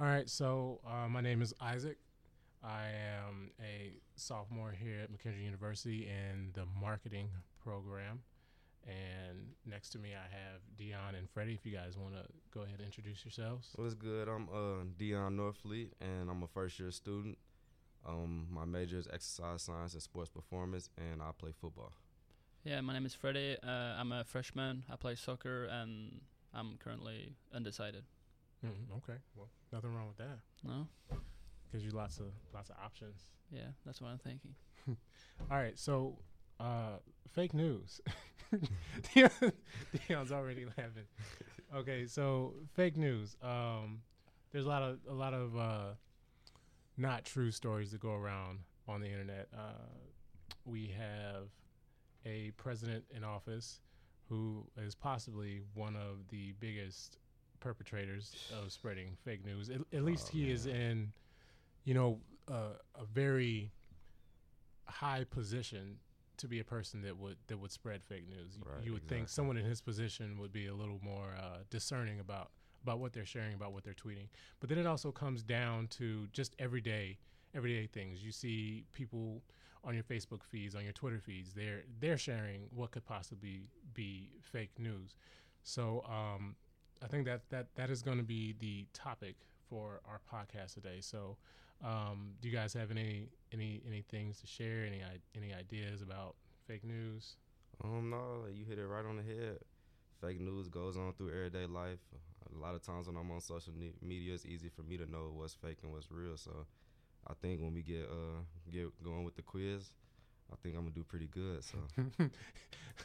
All right, so uh, my name is Isaac. I am a sophomore here at McKendree University in the marketing program. And next to me, I have Dion and Freddie. If you guys want to go ahead and introduce yourselves. What's good? I'm uh, Dion Northfleet, and I'm a first year student. Um, my major is exercise science and sports performance, and I play football. Yeah, my name is Freddie. Uh, I'm a freshman. I play soccer, and I'm currently undecided. Mm, okay, well, nothing wrong with that. No. Gives you lots of lots of options. Yeah, that's what I'm thinking. All right, so uh, fake news. Dion, Dion's already laughing. Okay, so fake news. Um, there's a lot of a lot of uh, not true stories that go around on the internet. Uh, we have a president in office who is possibly one of the biggest perpetrators of spreading fake news. At, at least Oh, he is in, you know, uh, a very high position to be a person that would that would spread fake news. Y- Right, you would think someone in his position would be a little more uh, discerning about about what they're sharing, about what they're tweeting. But then it also comes down to just everyday everyday things. You see people on your Facebook feeds, on your Twitter feeds, they're they're sharing what could possibly be fake news. So um, I think that that that is going to be the topic for our podcast today. So um, do you guys have any any any things to share? Any any ideas about fake news? Um, no, you hit it right on the head. Fake news goes on through everyday life. A lot of times when I'm on social media, it's easy for me to know what's fake and what's real. So, I think when we get uh get going with the quiz, I think I'm gonna do pretty good. So,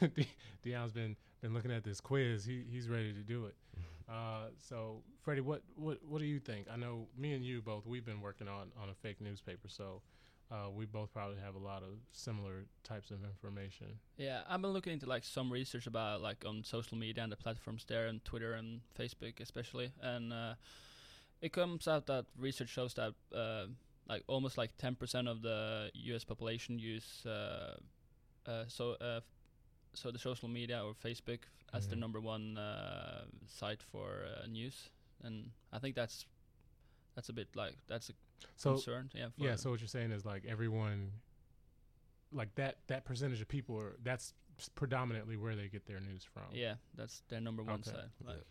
De- Deion's been been looking at this quiz. He he's ready to do it. Uh, so Freddie, what, what what do you think? I know me and you both. We've been working on on a fake newspaper, so uh, we both probably have a lot of similar types of information. Yeah, I've been looking into like some research about like on social media and the platforms there, and Twitter and Facebook especially, and uh, it comes out that research shows that uh, like almost like 10% of the U.S. population use uh, uh, so uh, so the social media or Facebook as the Mhm. number one uh, site for uh, news, and I think that's that's a bit like that's a So concern. Yeah. For yeah, so what you're saying is like everyone, like that that percentage of people are that's predominantly where they get their news from. yeah, that's their number one Okay. site. Like, yeah.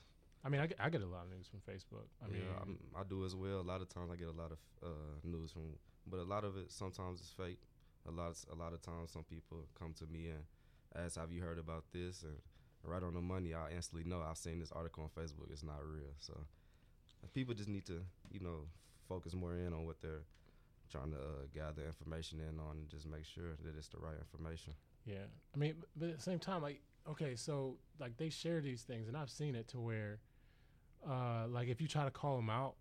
I mean, I get, I get a lot of news from Facebook. I mean, yeah, I'm, I do as well. A lot of times I get a lot of uh, news from, but a lot of it sometimes is fake. A lot, of, a lot of times some people come to me and ask, "Have you heard about this?" And right on the money, I instantly know I've seen this article on Facebook. It's not real. So people just need to, you know, focus more in on what they're trying to uh, gather information in on, and just make sure that it's the right information. Yeah, I mean, but at the same time, like, okay, so like they share these things, and I've seen it to where, uh, like if you try to call them out,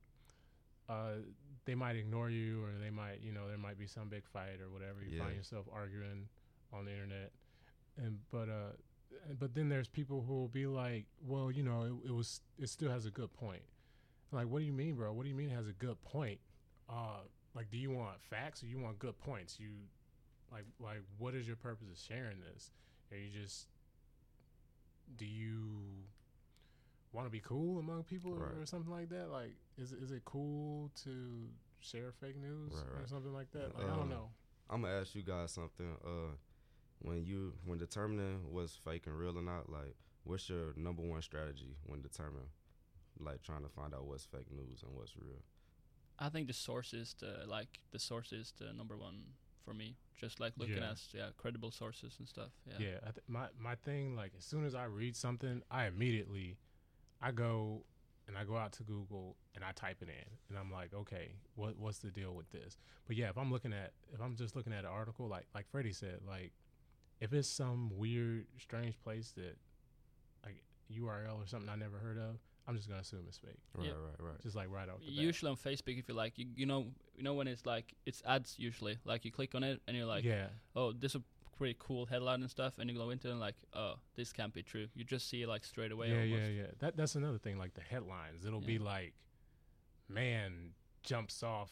uh, they might ignore you, or they might, you know, there might be some big fight or whatever. You Yeah. find yourself arguing on the internet, and but uh, but then there's people who will be like, well, you know, it, it was, it still has a good point. I'm like, what do you mean, bro? What do you mean it has a good point? Uh, like, do you want facts or you want good points? You like like what is your purpose of sharing this are you just do you want to be cool among people or, Right. or something like that like is, is it cool to share fake news Right, or something like that like i Um, don't know I'm gonna ask you guys something. Uh, when you when determining what's fake and real or not, like, what's your number one strategy when determining, like, trying to find out what's fake news and what's real? I think the source is the like the source is the number one for me. Just like looking Yeah. at yeah credible sources and stuff. Yeah. yeah, I th- my my thing like as soon as i read something i immediately i go and i go out to google and i type it in and i'm like okay what what's the deal with this but yeah if i'm looking at if i'm just looking at an article like like freddie said like if it's some weird strange place that like url or something i never heard of i'm just gonna assume it's fake Right, Yeah. right, right. just like right off the bat. Usually on Facebook, if you like, you, you know, you know when it's like it's ads usually. Like you click on it and you're like, yeah oh, this is a pretty cool headline and stuff, and you go into it and like, oh, this can't be true. You just see it like straight away. yeah almost. yeah yeah that that's another thing like the headlines it'll be like man jumps off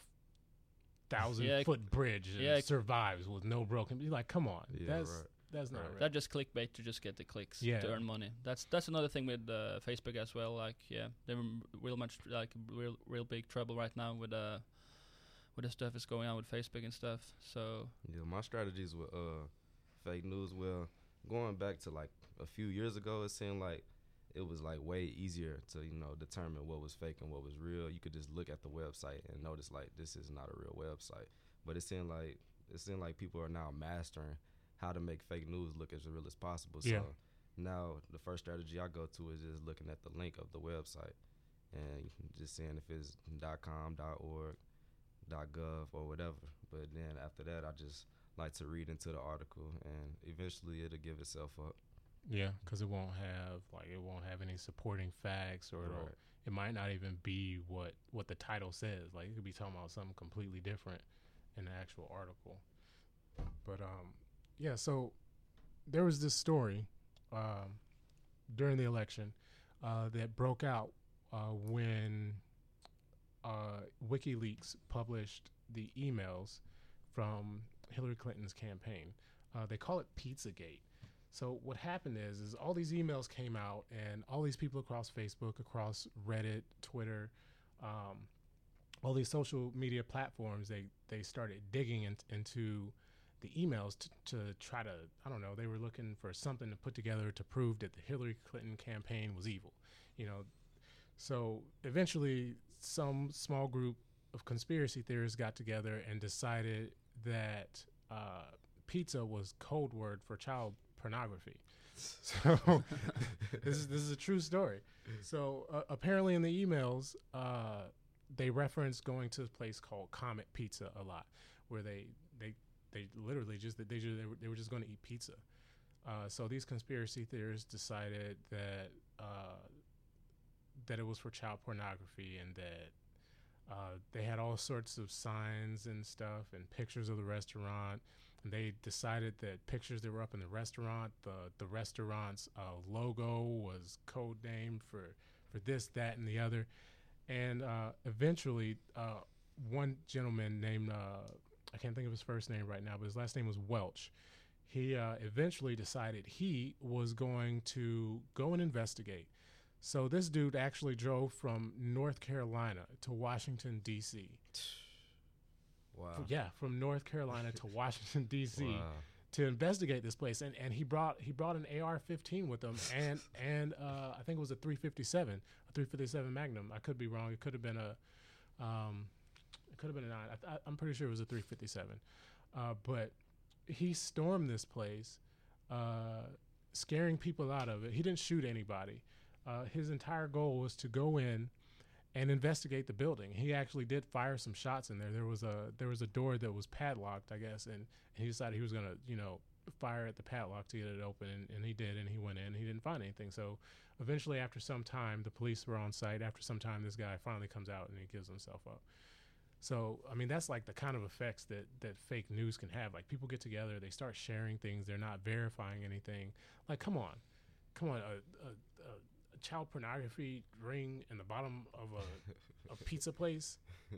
thousand Yeah, foot bridge and yeah. survives with no broken you're like come on Yeah, that's right. that's not Right. real. They're just clickbait to just get the clicks Yeah. to earn money. That's that's another thing with uh, Facebook as well. Like yeah, they're real much like real real big trouble right now with uh with the stuff that's going on with Facebook and stuff. So Yeah, my strategies with uh fake news. Well, going back to like a few years ago, it seemed like it was like way easier to you know determine what was fake and what was real. You could just look at the website and notice like this is not a real website. But it seemed like it seemed like people are now mastering how to make fake news look as real as possible. Yeah. So now the first strategy I go to is just looking at the link of the website and just seeing if it's .com, .org, .gov or whatever. But then after that, I just like to read into the article, and eventually it'll give itself up. Yeah, because it won't have like it won't have any supporting facts, or it'll, Right. it might not even be what what the title says. Like it could be talking about something completely different in the actual article. But um, yeah. So there was this story um, during the election uh, that broke out uh, when uh, WikiLeaks published the emails from Hillary Clinton's campaign. Uh, they call it Pizzagate. So what happened is, is all these emails came out, and all these people across Facebook, across Reddit, Twitter, um, all these social media platforms, they they started digging in, into the emails to, to try to, I don't know, they were looking for something to put together to prove that the Hillary Clinton campaign was evil, you know. So eventually, some small group of conspiracy theorists got together and decided that uh, pizza was code word for child pornography. So this is this is a true story. So uh, apparently, in the emails, uh, they referenced going to a place called Comet Pizza a lot, where they they they literally just they just, they were, they were just going to eat pizza. Uh, so these conspiracy theorists decided that uh, that it was for child pornography and that uh, they had all sorts of signs and stuff and pictures of the restaurant. And they decided that pictures that were up in the restaurant, the the restaurant's uh, logo was code name for for this, that, and the other. And uh, eventually, uh, one gentleman named uh, I can't think of his first name right now, but his last name was Welch. He eventually decided he was going to go and investigate. So this dude actually drove from North Carolina to Washington D.C. Wow. Yeah, from North Carolina to Washington D.C. Wow. to investigate this place, and, and he brought he brought an AR-15 with him, and and uh, I think it was a 357, a 357 Magnum. I could be wrong. It could have been a, um, it could have been a nine. I, I, I'm pretty sure it was a 357, uh, but he stormed this place, uh, scaring people out of it. He didn't shoot anybody. Uh, his entire goal was to go in and investigate the building. He actually did fire some shots in there. There was a there was a door that was padlocked, I guess, and and he decided he was gonna you know fire at the padlock to get it open, and, and he did, and he went in. He didn't find anything. So eventually, after some time, the police were on site. After some time, this guy finally comes out and he gives himself up. So I mean, that's like the kind of effects that that fake news can have. Like people get together, they start sharing things, they're not verifying anything. Like, come on, come on, child pornography ring in the bottom of a, a pizza place.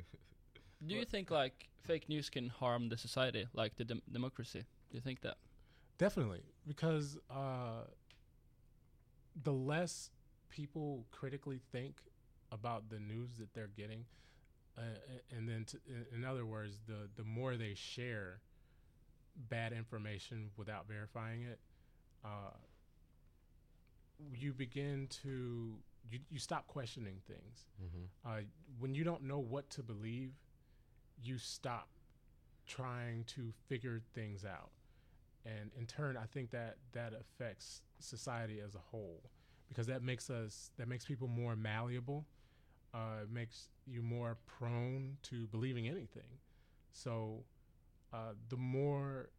do you think like fake news can harm the society, like the dem- democracy? Do you think that? Definitely, because uh, the less people critically think about the news that they're getting, uh, and then, in- in other words, the the more they share bad information without verifying it, uh, you begin to you, you stop questioning things. hmm Uh, when you don't know what to believe, you stop trying to figure things out, and in turn, I think that that affects society as a whole because that makes us that makes people more malleable. Uh, makes you more prone to believing anything. So, uh, the more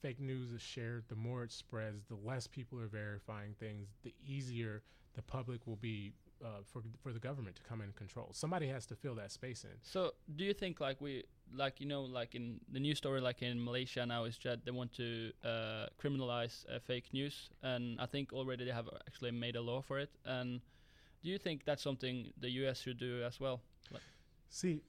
fake news is shared, the more it spreads, the less people are verifying things, the easier the public will be uh, for for the government to come in and control. Somebody has to fill that space in. So, do you think like we like you know like in the news story like in Malaysia now is that they want to uh, criminalize uh, fake news, and I think already they have actually made a law for it. And do you think that's something the U.S. should do as well? See,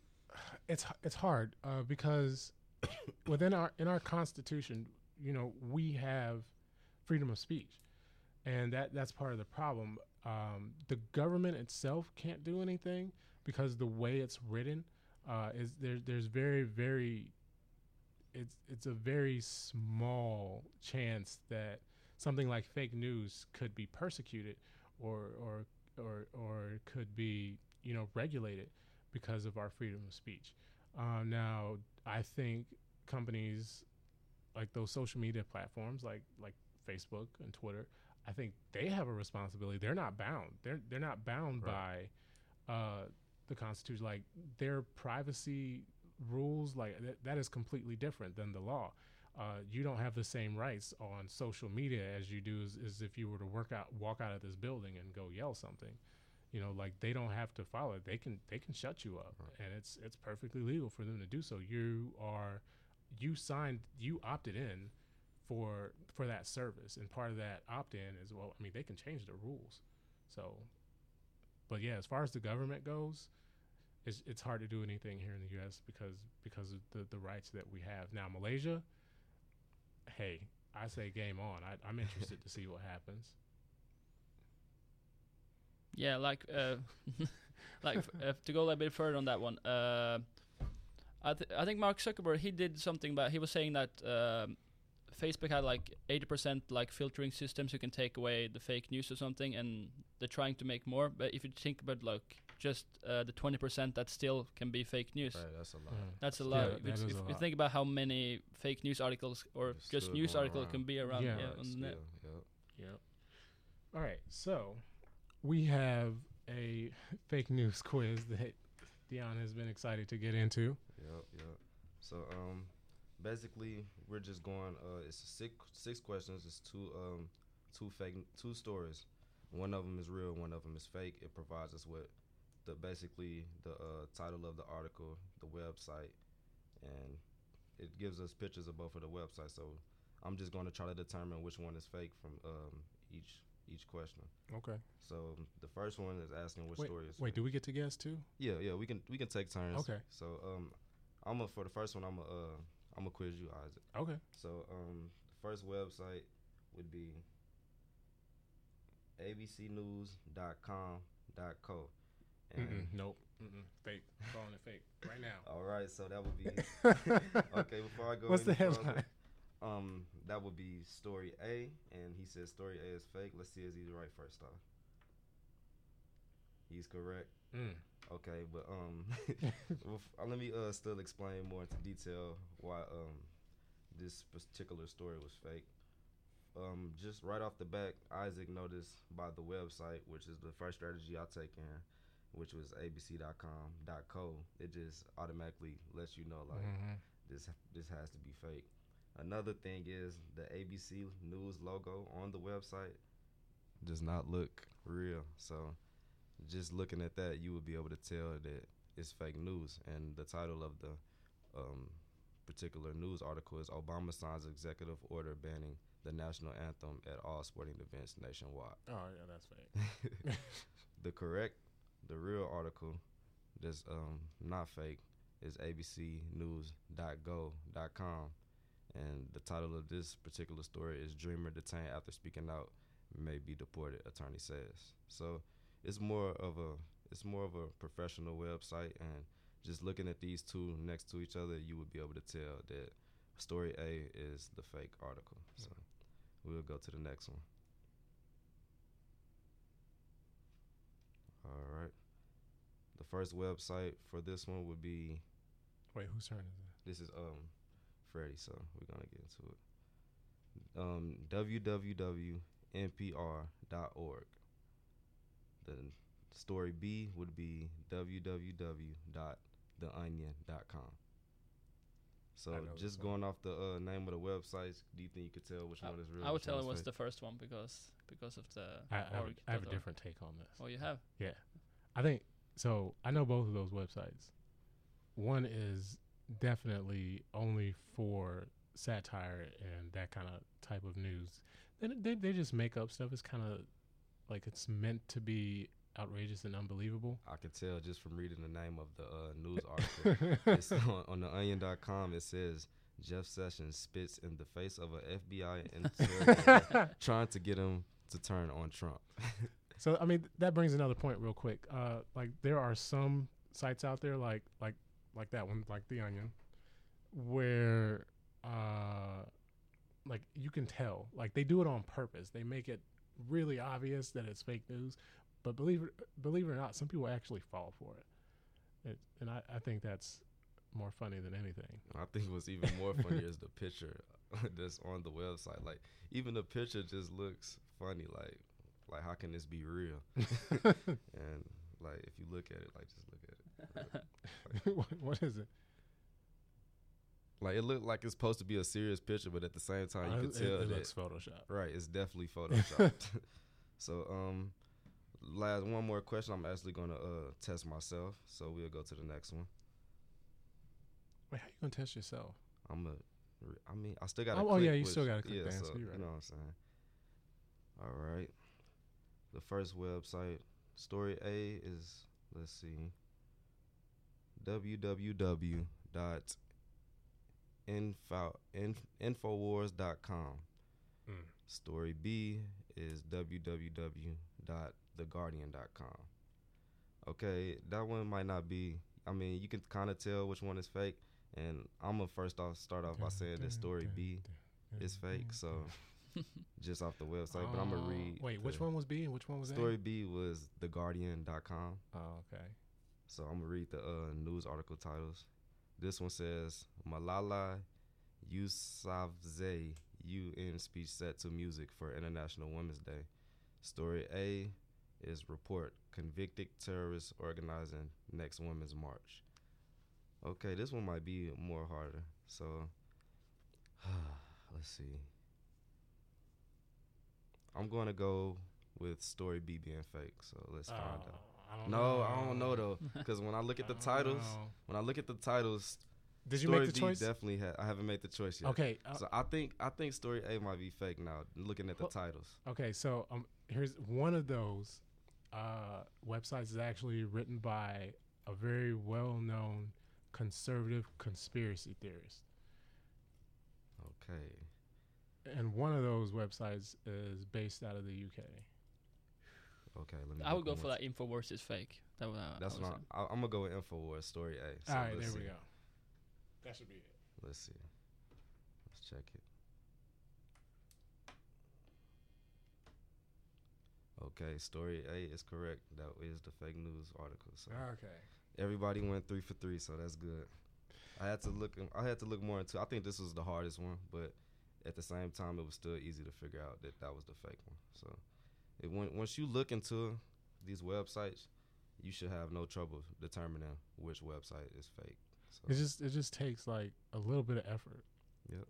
it's it's hard uh, because within our in our constitution, you know, we have freedom of speech, and that that's part of the problem. Um, the government itself can't do anything because the way it's written uh, is there. There's very very it's it's a very small chance that something like fake news could be persecuted or or or or could be you know regulated because of our freedom of speech. Um, now, I think companies like those social media platforms, like like Facebook and Twitter, I think they have a responsibility. They're not bound. They're they're not bound Right. by uh, the Constitution. Like their privacy rules, like that, that is completely different than the law. Uh, you don't have the same rights on social media as you do as, as if you were to work out, walk out of this building and go yell something. You know, like they don't have to follow it. They can they can shut you up, Right. and it's it's perfectly legal for them to do so. You are you signed you opted in for for that service, and part of that opt in is well, I mean they can change the rules. So, but yeah, as far as the government goes, it's it's hard to do anything here in the U.S. because because of the the rights that we have now. Malaysia, hey, I say game on. I, I'm interested to see what happens. Yeah, like uh, like uh, to go a little bit further on that one. Uh, I th- I think Mark Zuckerberg he did something about he was saying that um, Facebook had like 80% like filtering systems who can take away the fake news or something, and they're trying to make more. But if you think about like just uh, the 20% that still can be fake news. Right, that's a lot. Mhm. That's a Yeah, lot. that If, if a you lot. think about how many fake news articles or It's just news going articles can be around Yeah. yeah, Right, on the net. still, yep. Yep. All right, so we have a fake news quiz that Dion has been excited to get into. Yep, yep. So um, basically, we're just going. Uh, it's six six questions. It's two um, two fake two stories. One of them is real. One of them is fake. It provides us with the basically the uh, title of the article, the website, and it gives us pictures of both of the websites. So I'm just going to try to determine which one is fake from um, each each question. Okay. So the first one is asking which Wait, story is wait, do we get to guess too? Yeah, yeah, we can we can take turns. Okay. So um, I'm a, for the first one. I'm a uh, I'm a quiz you, Isaac. Okay. So um, the first website would be abcnews.com.co. And Mm-mm, nope. Mm-mm, fake. Calling it fake right now. all right, so that would be okay. Before I go, What's the any further, headline? Um, that would be story A, and he says story A is fake. Let's see if he's right first off. He's correct. Mm. Okay, but um, uh, let me uh still explain more into detail why um this particular story was fake. Um, just right off the back, Isaac noticed by the website, which is the first strategy I take in, which was abc.com.co. It just automatically lets you know like Mhm. this this has to be fake. Another thing is the ABC News logo on the website does not look real. So just looking at that, you would be able to tell that it's fake news. And the title of the um, particular news article is Obama signs executive order banning the national anthem at all sporting events nationwide. Oh yeah, that's fake. the correct, the real article that's um, not fake is abcnews.go.com. And the title of this particular story is Dreamer Detained After Speaking Out May Be Deported, attorney says. So it's more of a it's more of a professional website and just looking at these two next to each other you would be able to tell that story A is the fake article. So we'll go to the next one. All right. The first website for this one would be Wait, whose turn is it? this is um Freddie, so we're gonna get into it. Um www.npr.org. The story B would be www.theonion.com. So I know just one. going off the uh, name of the websites, do you think you could tell which I, one is real? I would tell it was fake? the first one because because of the. I, I, have, I have a different take on this. Oh, you have. Yeah, I think so. I know both of those websites. One is definitely only for satire and that kind of type of news. Then they they just make up stuff. It's kind of like it's meant to be outrageous and unbelievable. I can tell just from reading the name of the uh, news article. it's on, on the onion.com it says Jeff Sessions spits in the face of a FBI interrogator trying to get him to turn on Trump. So I mean that brings another point real quick. Uh, like there are some sites out there like like like that one, like the Onion, where uh, like you can tell, like they do it on purpose. They make it really obvious that it's fake news. But believe it believe it or not, some people actually fall for it. it and I, I think that's more funny than anything. I think what's even more funny is the picture that's on the website. Like even the picture just looks funny. Like like how can this be real? and like if you look at it, like just look at it. what, what is it? Like it looked like it's supposed to be a serious picture, but at the same time you Uh, can it, tell it that looks Photoshop. right, it's definitely photoshopped. so um last one more question I'm actually gonna uh test myself. So we'll go to the next one. Wait, how you gonna test yourself? I'm a I mean I still got Oh, oh, yeah, you still gotta click yeah, the answer, so, right. you know what I'm saying. All right. The first website, story A is let's see, www.info.infowars.com. Mm. Story B is www.theguardian.com. Okay, that one might not be. I mean, you can kind of tell which one is fake, and I'm gonna first off start off by saying that story B is fake. So just off the website, but I'm gonna Oh, read. Wait, which one was B and which one was Story B? was theguardian.com. Oh, okay. So I'm gonna read the uh, news article titles. This one says Malala Yousafzai UN speech set to music for International Women's Day. Story A is report convicted terrorists organizing next Women's March. Okay, this one might be more harder. So let's see. I'm going to go with story B being fake. So let's find out. I don't No, know. I don't know though, because when I look at the titles, know. when I look at the titles, Did you story make the B choice? definitely ha- I haven't made the choice yet. Okay. uh, So I think I think story A might be fake now. Looking at the Well- titles, okay. So um, here's one of those uh, websites is actually written by a very well-known conservative conspiracy theorist, okay. and one of those websites is based out of the UK. Okay, let me. I would go for more that. Infowars is fake. That would, uh, That's I would not. I, I'm gonna go with Infowars story A. So All right, let's there we go. That should be it. Let's see. Let's check it. Okay, story A is correct. That is the fake news article. So Okay. everybody went three for three, so that's good. I had to look. I had to look more into. I think this was the hardest one, but at the same time, it was still easy to figure out that that was the fake one. So, it, when, once you look into these websites, you should have no trouble determining which website is fake. So, It just it just takes like a little bit of effort. Yep.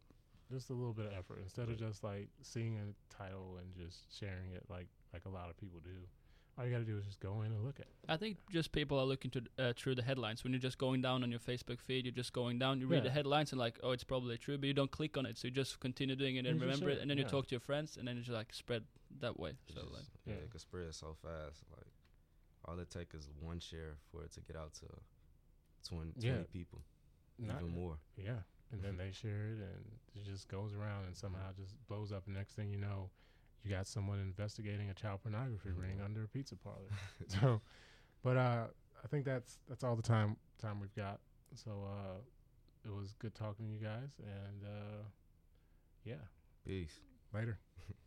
Just a little bit of effort instead of just like seeing a title and just sharing it like like a lot of people do. All you got to do is just go in and look at it. I think just people are looking to uh, through the headlines. When you're just going down on your Facebook feed, you're just going down. You read the headlines and like, oh, it's probably true, but you don't click on it. So you just continue doing it and You just remember it, it, and then you talk to your friends, and then it's just like spread that way. It's So just- like, yeah, Yeah. it could spread so fast. Like all it takes is one share for it to get out to 20, 20 people, Not- even more. Yeah, and then they share it, and it just goes around, and somehow just blows up. And next thing you know, you got someone investigating a child pornography ring under a pizza parlor. so, but uh, I think that's that's all the time time we've got. So uh, it was good talking to you guys, and uh, yeah, Peace. later.